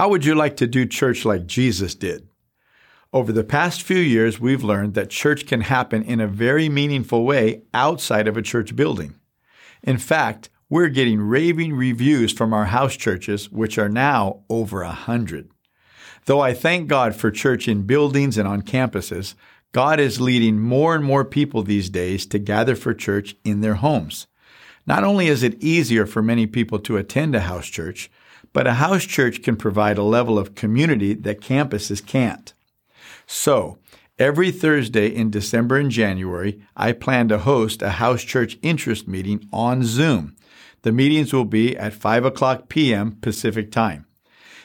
How would you like to do church like Jesus did? Over the past few years, we've learned that church can happen in a very meaningful way outside of a church building. In fact, we're getting raving reviews from our house churches, which are now over a hundred. Though I thank God for church in buildings and on campuses, God is leading more and more people these days to gather for church in their homes. Not only is it easier for many people to attend a house church, but a house church can provide a level of community that campuses can't. So, every Thursday in December and January, I plan to host a house church interest meeting on Zoom. The meetings will be at 5 o'clock p.m. Pacific time.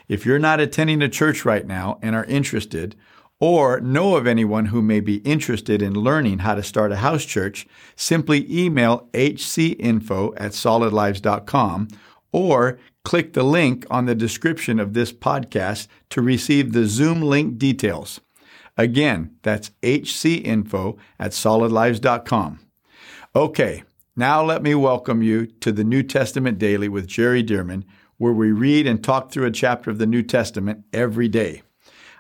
If you're not attending a church right now and are interested, or know of anyone who may be interested in learning how to start a house church, simply email hcinfo at solidlives.com or click the link on the description of this podcast to receive the Zoom link details. Again, that's hcinfo at solidlives.com. Okay, now let me welcome you to the New Testament Daily with Jerry Dirmann, where we read and talk through a chapter of the New Testament every day.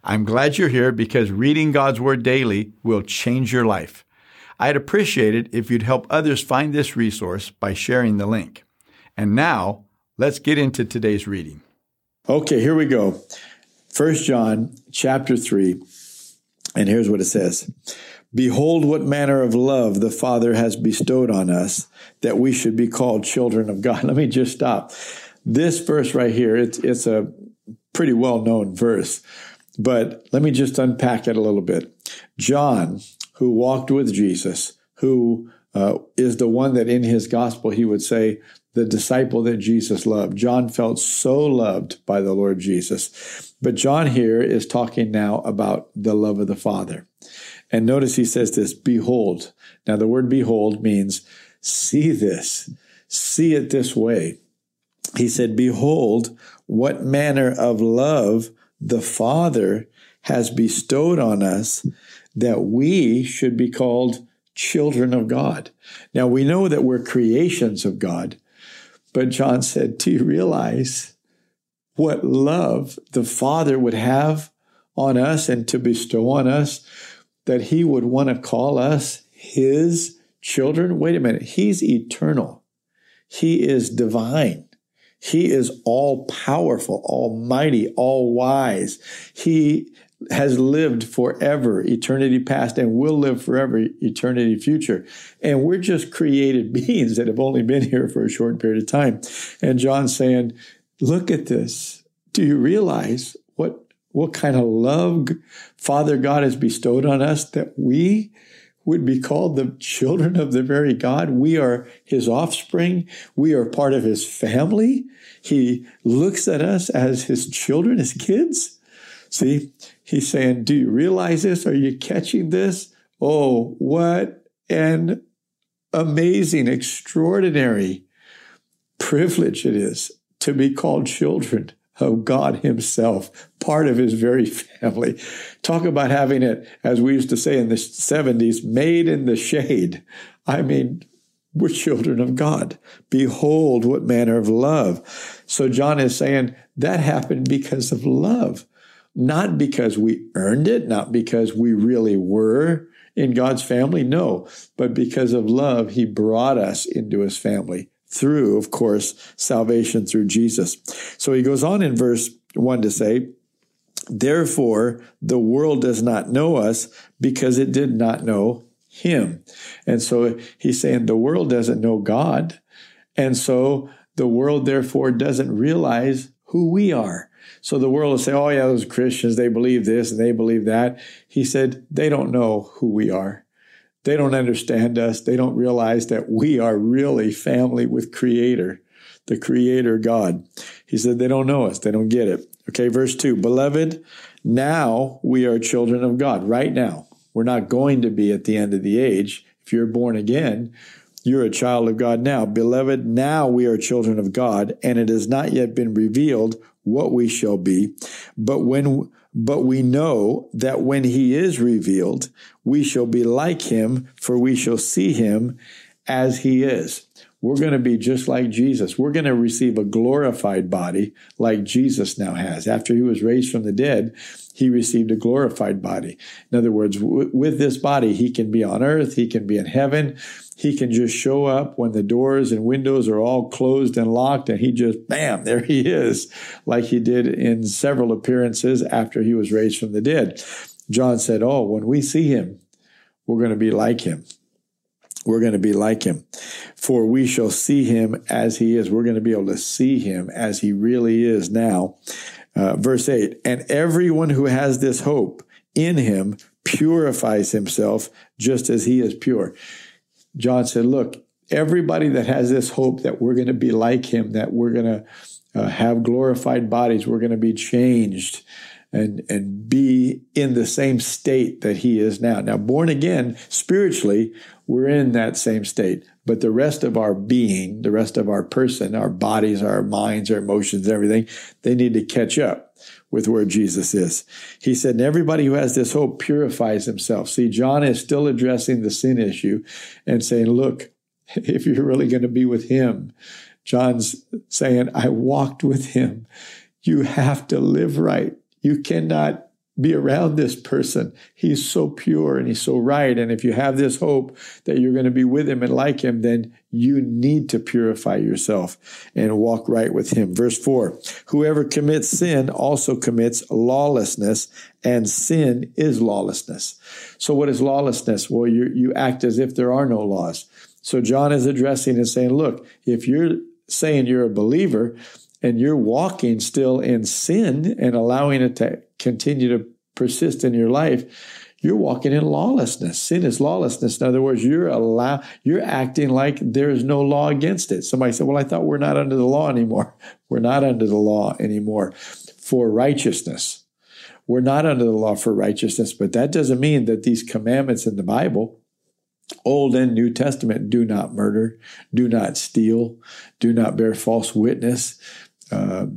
I'm glad you're here because reading God's Word daily will change your life. I'd appreciate it if you'd help others find this resource by sharing the link. And now, let's get into today's reading. Okay, here we go. First John chapter 3 and here's what it says Behold, what manner of love the Father has bestowed on us that we should be called children of God. Let me just stop. This verse right here, it's, it's a pretty well known verse, but let me just unpack it a little bit. John, who walked with Jesus, who uh, is the one that in his gospel he would say, the disciple that Jesus loved. John felt so loved by the Lord Jesus. But John here is talking now about the love of the Father. And notice he says this, behold. Now the word behold means see this, see it this way. He said, behold, what manner of love the Father has bestowed on us that we should be called children of God. Now we know that we're creations of God, but John said, Do you realize what love the Father would have on us and to bestow on us that he would want to call us his children? Wait a minute. He's eternal, he is divine. He is all powerful, almighty, all wise. He has lived forever, eternity past, and will live forever, eternity future. And we're just created beings that have only been here for a short period of time. And John's saying, look at this. Do you realize what, what kind of love Father God has bestowed on us that we would be called the children of the very God? We are his offspring. We are part of his family. He looks at us as his children, his kids. See, he's saying, Do you realize this? Are you catching this? Oh, what an amazing, extraordinary privilege it is to be called children of God Himself, part of His very family. Talk about having it, as we used to say in the 70s, made in the shade. I mean, we're children of God. Behold, what manner of love. So John is saying that happened because of love not because we earned it, not because we really were in God's family, no, but because of love, He brought us into His family through, of course, salvation through Jesus. So he goes on in verse 1 to say, Therefore, the world does not know us because it did not know him. And so he's saying the world doesn't know God. And so the world, therefore, doesn't realize who we are. So the world will say, oh, yeah, those Christians, they believe this and they believe that. He said, they don't know who we are. They don't understand us. They don't realize that we are really family with Creator, the Creator God. He said, they don't know us. They don't get it. Okay, verse 2 Beloved, now we are children of God. Right now. We're not going to be at the end of the age. If you're born again, you're a child of God now. Beloved, now we are children of God, and it has not yet been revealed what we shall be. But when, but we know that when he is revealed, we shall be like him, for we shall see him as he is. We're going to be just like Jesus. We're going to receive a glorified body like Jesus now has. After he was raised from the dead, he received a glorified body. In other words, w- with this body, he can be on earth, he can be in heaven, he can just show up when the doors and windows are all closed and locked, and he just, bam, there he is, like he did in several appearances after he was raised from the dead. John said, Oh, when we see him, we're going to be like him. We're going to be like him. For we shall see him as he is. We're going to be able to see him as he really is now. Uh, verse 8 And everyone who has this hope in him purifies himself just as he is pure. John said, Look, everybody that has this hope that we're going to be like him, that we're going to uh, have glorified bodies, we're going to be changed and, and be in the same state that he is now. Now, born again, spiritually, we're in that same state. But the rest of our being, the rest of our person, our bodies, our minds, our emotions, everything, they need to catch up with where Jesus is. He said, and everybody who has this hope purifies himself. See, John is still addressing the sin issue and saying, look, if you're really going to be with him, John's saying, I walked with him. You have to live right. You cannot be around this person. He's so pure and he's so right. And if you have this hope that you're going to be with him and like him, then you need to purify yourself and walk right with him. Verse four, whoever commits sin also commits lawlessness and sin is lawlessness. So what is lawlessness? Well, you, you act as if there are no laws. So John is addressing and saying, look, if you're saying you're a believer, and you're walking still in sin and allowing it to continue to persist in your life, you're walking in lawlessness. Sin is lawlessness. In other words, you're allow you're acting like there is no law against it. Somebody said, "Well, I thought we're not under the law anymore." We're not under the law anymore for righteousness. We're not under the law for righteousness, but that doesn't mean that these commandments in the Bible Old and New Testament do not murder, do not steal, do not bear false witness, uh,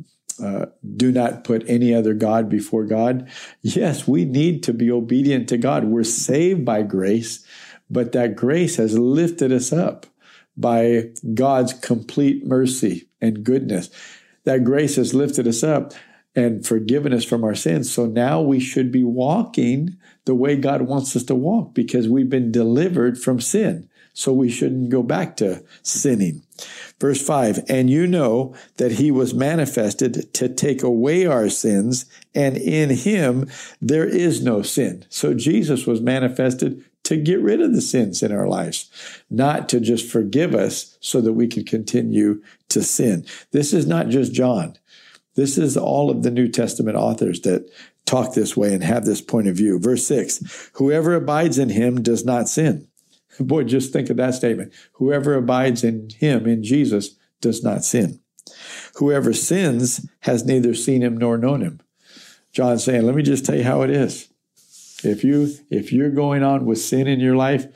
do not put any other God before God. Yes, we need to be obedient to God. We're saved by grace, but that grace has lifted us up by God's complete mercy and goodness. That grace has lifted us up and forgiven us from our sins. So now we should be walking the way God wants us to walk because we've been delivered from sin. So we shouldn't go back to sinning. Verse 5 And you know that he was manifested to take away our sins, and in him there is no sin. So Jesus was manifested to get rid of the sins in our lives, not to just forgive us so that we could continue to sin. This is not just John. This is all of the New Testament authors that talk this way and have this point of view. Verse 6 Whoever abides in him does not sin. Boy, just think of that statement. Whoever abides in him, in Jesus, does not sin. Whoever sins has neither seen him nor known him. John's saying, let me just tell you how it is. If you if you're going on with sin in your life,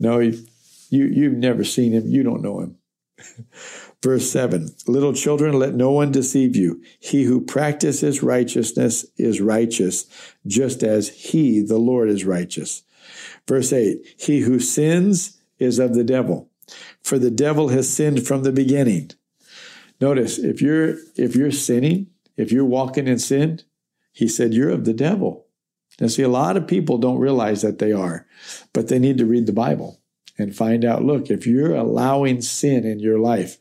no, you you've never seen him, you don't know him. Verse 7 Little children, let no one deceive you. He who practices righteousness is righteous, just as he, the Lord, is righteous. Verse 8 He who sins is of the devil, for the devil has sinned from the beginning. Notice if you're if you're sinning, if you're walking in sin, he said you're of the devil. Now see, a lot of people don't realize that they are, but they need to read the Bible and find out, look, if you're allowing sin in your life,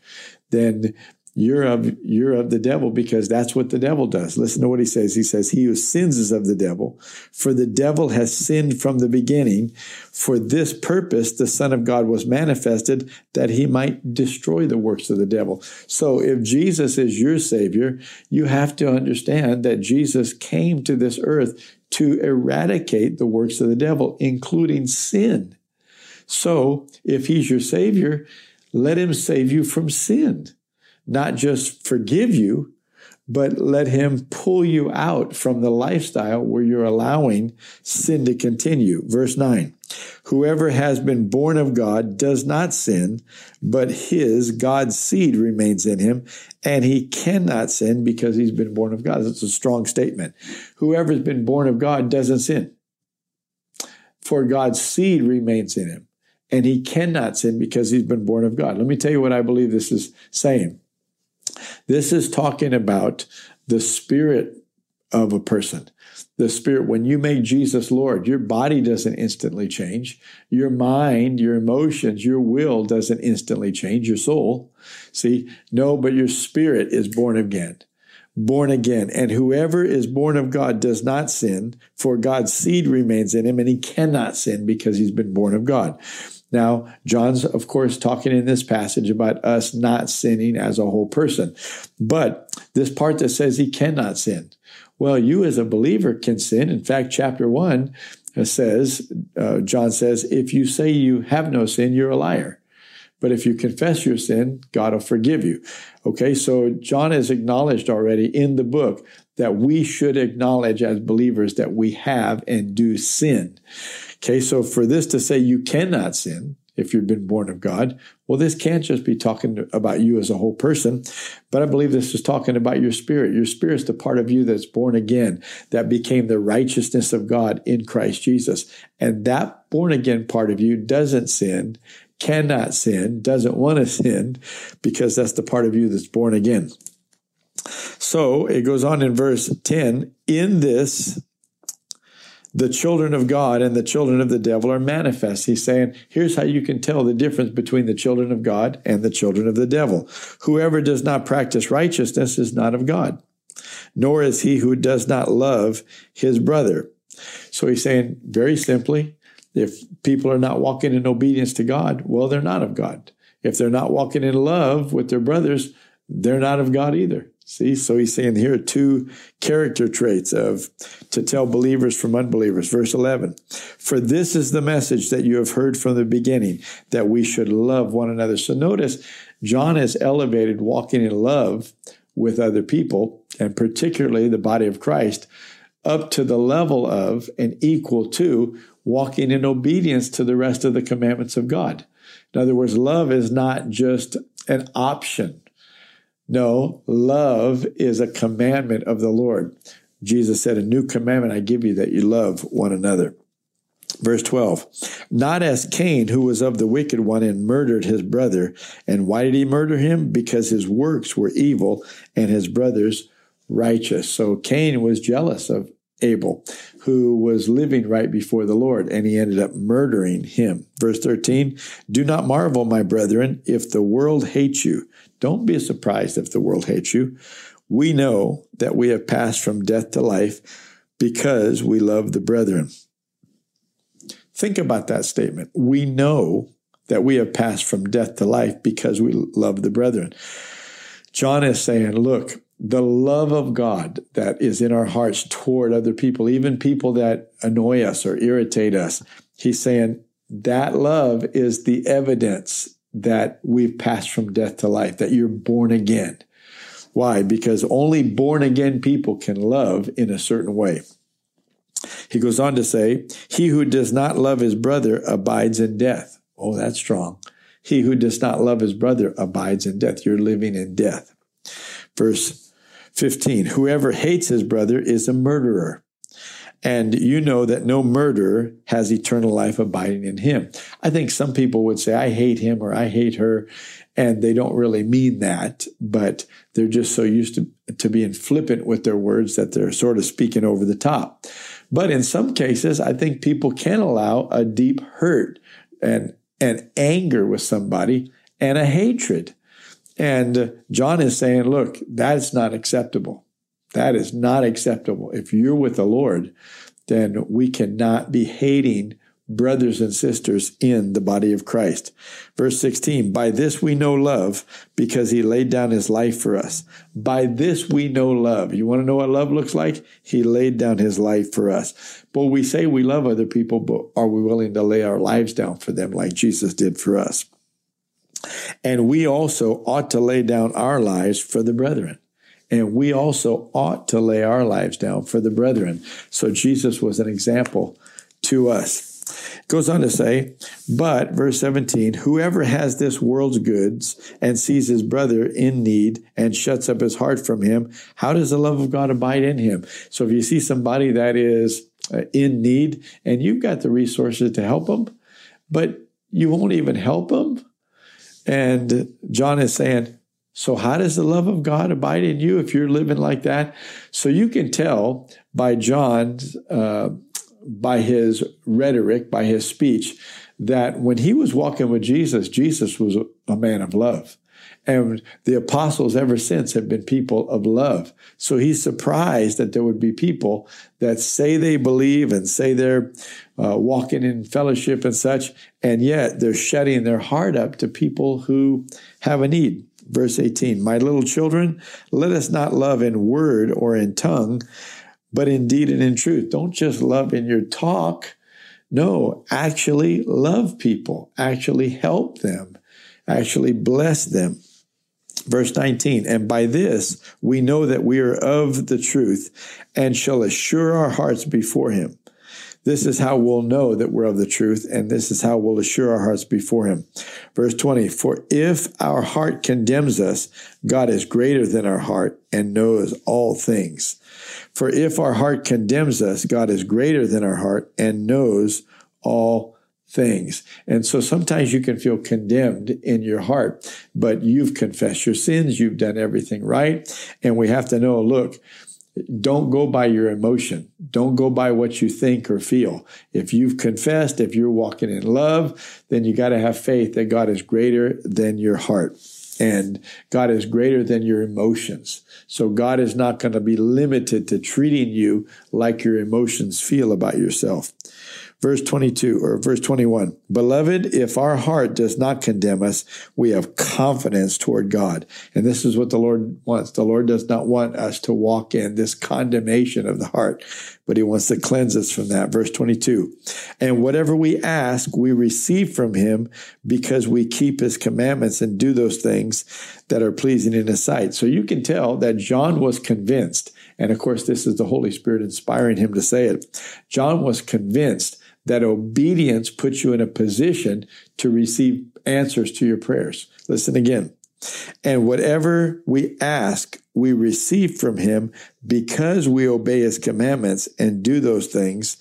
then you're of you're of the devil because that's what the devil does. Listen to what he says. He says, He who sins is of the devil, for the devil has sinned from the beginning. For this purpose the Son of God was manifested that he might destroy the works of the devil. So if Jesus is your Savior, you have to understand that Jesus came to this earth to eradicate the works of the devil, including sin. So if he's your Savior, let him save you from sin not just forgive you, but let him pull you out from the lifestyle where you're allowing sin to continue. Verse 9 Whoever has been born of God does not sin, but his, God's seed remains in him, and he cannot sin because he's been born of God. That's a strong statement. Whoever's been born of God doesn't sin, for God's seed remains in him and he cannot sin because he's been born of God. Let me tell you what I believe this is saying. This is talking about the spirit of a person. The spirit, when you make Jesus Lord, your body doesn't instantly change. Your mind, your emotions, your will doesn't instantly change, your soul. See, no, but your spirit is born again born again. And whoever is born of God does not sin, for God's seed remains in him, and he cannot sin because he's been born of God. Now, John's, of course, talking in this passage about us not sinning as a whole person. But this part that says he cannot sin, well, you as a believer can sin. In fact, chapter one says, uh, John says, if you say you have no sin, you're a liar. But if you confess your sin, God will forgive you. Okay, so John has acknowledged already in the book that we should acknowledge as believers that we have and do sin. Okay, so for this to say you cannot sin if you've been born of God, well, this can't just be talking about you as a whole person, but I believe this is talking about your spirit. Your spirit's the part of you that's born again, that became the righteousness of God in Christ Jesus. And that born again part of you doesn't sin, cannot sin, doesn't want to sin, because that's the part of you that's born again. So it goes on in verse 10 in this, the children of God and the children of the devil are manifest. He's saying, here's how you can tell the difference between the children of God and the children of the devil. Whoever does not practice righteousness is not of God, nor is he who does not love his brother. So he's saying very simply, if people are not walking in obedience to God, well, they're not of God. If they're not walking in love with their brothers, they're not of God either. See, so he's saying here are two character traits of to tell believers from unbelievers. Verse 11 For this is the message that you have heard from the beginning, that we should love one another. So notice, John has elevated walking in love with other people, and particularly the body of Christ, up to the level of and equal to walking in obedience to the rest of the commandments of God. In other words, love is not just an option. No, love is a commandment of the Lord. Jesus said, A new commandment I give you that you love one another. Verse 12, not as Cain, who was of the wicked one and murdered his brother. And why did he murder him? Because his works were evil and his brothers righteous. So Cain was jealous of Abel, who was living right before the Lord, and he ended up murdering him. Verse 13 Do not marvel, my brethren, if the world hates you. Don't be surprised if the world hates you. We know that we have passed from death to life because we love the brethren. Think about that statement. We know that we have passed from death to life because we love the brethren. John is saying, look, the love of God that is in our hearts toward other people, even people that annoy us or irritate us. He's saying that love is the evidence that we've passed from death to life, that you're born again. Why? Because only born again people can love in a certain way. He goes on to say, He who does not love his brother abides in death. Oh, that's strong. He who does not love his brother abides in death. You're living in death. Verse 15. Whoever hates his brother is a murderer. And you know that no murderer has eternal life abiding in him. I think some people would say, I hate him or I hate her. And they don't really mean that, but they're just so used to, to being flippant with their words that they're sort of speaking over the top. But in some cases, I think people can allow a deep hurt and, and anger with somebody and a hatred. And John is saying, look, that's not acceptable. That is not acceptable. If you're with the Lord, then we cannot be hating brothers and sisters in the body of Christ. Verse 16, by this we know love because he laid down his life for us. By this we know love. You want to know what love looks like? He laid down his life for us. But we say we love other people, but are we willing to lay our lives down for them like Jesus did for us? And we also ought to lay down our lives for the brethren. And we also ought to lay our lives down for the brethren. So Jesus was an example to us. It goes on to say, but, verse 17, whoever has this world's goods and sees his brother in need and shuts up his heart from him, how does the love of God abide in him? So if you see somebody that is uh, in need and you've got the resources to help them, but you won't even help them. And John is saying, so, how does the love of God abide in you if you're living like that? So, you can tell by John's, uh, by his rhetoric, by his speech, that when he was walking with Jesus, Jesus was a man of love. And the apostles ever since have been people of love. So he's surprised that there would be people that say they believe and say they're uh, walking in fellowship and such, and yet they're shutting their heart up to people who have a need. Verse 18 My little children, let us not love in word or in tongue, but in deed and in truth. Don't just love in your talk. No, actually love people, actually help them, actually bless them. Verse 19, and by this we know that we are of the truth and shall assure our hearts before him. This is how we'll know that we're of the truth, and this is how we'll assure our hearts before Him. Verse 20 For if our heart condemns us, God is greater than our heart and knows all things. For if our heart condemns us, God is greater than our heart and knows all things. And so sometimes you can feel condemned in your heart, but you've confessed your sins, you've done everything right. And we have to know look, don't go by your emotion. Don't go by what you think or feel. If you've confessed, if you're walking in love, then you got to have faith that God is greater than your heart and God is greater than your emotions. So God is not going to be limited to treating you like your emotions feel about yourself. Verse 22 or verse 21. Beloved, if our heart does not condemn us, we have confidence toward God. And this is what the Lord wants. The Lord does not want us to walk in this condemnation of the heart, but he wants to cleanse us from that. Verse 22. And whatever we ask, we receive from him because we keep his commandments and do those things that are pleasing in his sight. So you can tell that John was convinced. And of course, this is the Holy Spirit inspiring him to say it. John was convinced that obedience puts you in a position to receive answers to your prayers. Listen again. And whatever we ask, we receive from him because we obey his commandments and do those things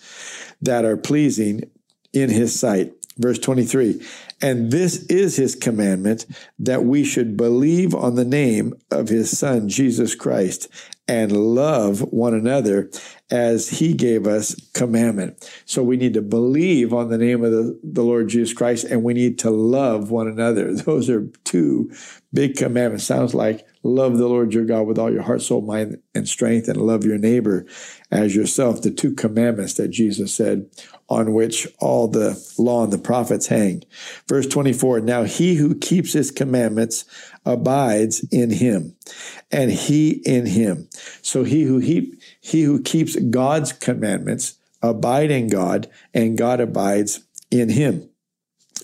that are pleasing in his sight. Verse 23 And this is his commandment that we should believe on the name of his son, Jesus Christ, and love one another as he gave us commandment. So we need to believe on the name of the, the Lord Jesus Christ and we need to love one another. Those are two big commandments. Sounds like love the Lord your God with all your heart, soul, mind, and strength, and love your neighbor as yourself. The two commandments that Jesus said on which all the law and the prophets hang. Verse 24. Now he who keeps his commandments abides in him and he in him. So he who he, he who keeps God's commandments abide in God and God abides in him.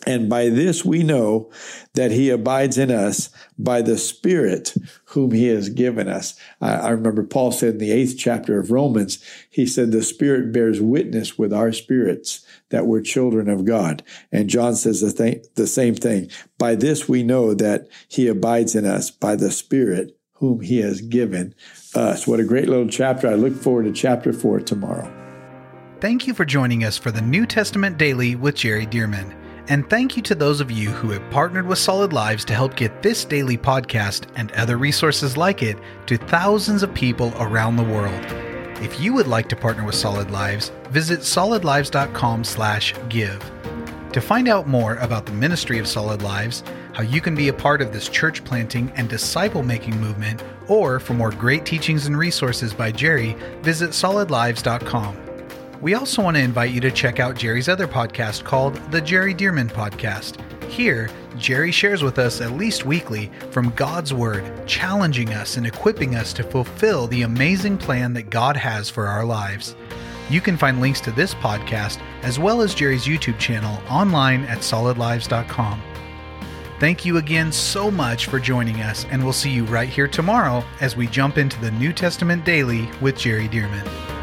And by this we know that he abides in us by the Spirit whom he has given us. I, remember Paul said in the eighth chapter of Romans, he said, the Spirit bears witness with our spirits that we're children of God. And John says the, th- the same thing. By this we know that he abides in us by the Spirit whom he has given us. What a great little chapter. I look forward to chapter four tomorrow. Thank you for joining us for the New Testament Daily with Jerry Dirmann. And thank you to those of you who have partnered with Solid Lives to help get this daily podcast and other resources like it to thousands of people around the world. If you would like to partner with Solid Lives, visit solidlives.com/give. To find out more about the ministry of Solid Lives, how you can be a part of this church planting and disciple making movement, or for more great teachings and resources by Jerry, visit solidlives.com. We also want to invite you to check out Jerry's other podcast called The Jerry Dirmann Podcast. Here, Jerry shares with us at least weekly from God's Word, challenging us and equipping us to fulfill the amazing plan that God has for our lives. You can find links to this podcast as well as Jerry's YouTube channel online at solidlives.com. Thank you again so much for joining us, and we'll see you right here tomorrow as we jump into the New Testament Daily with Jerry Dirmann.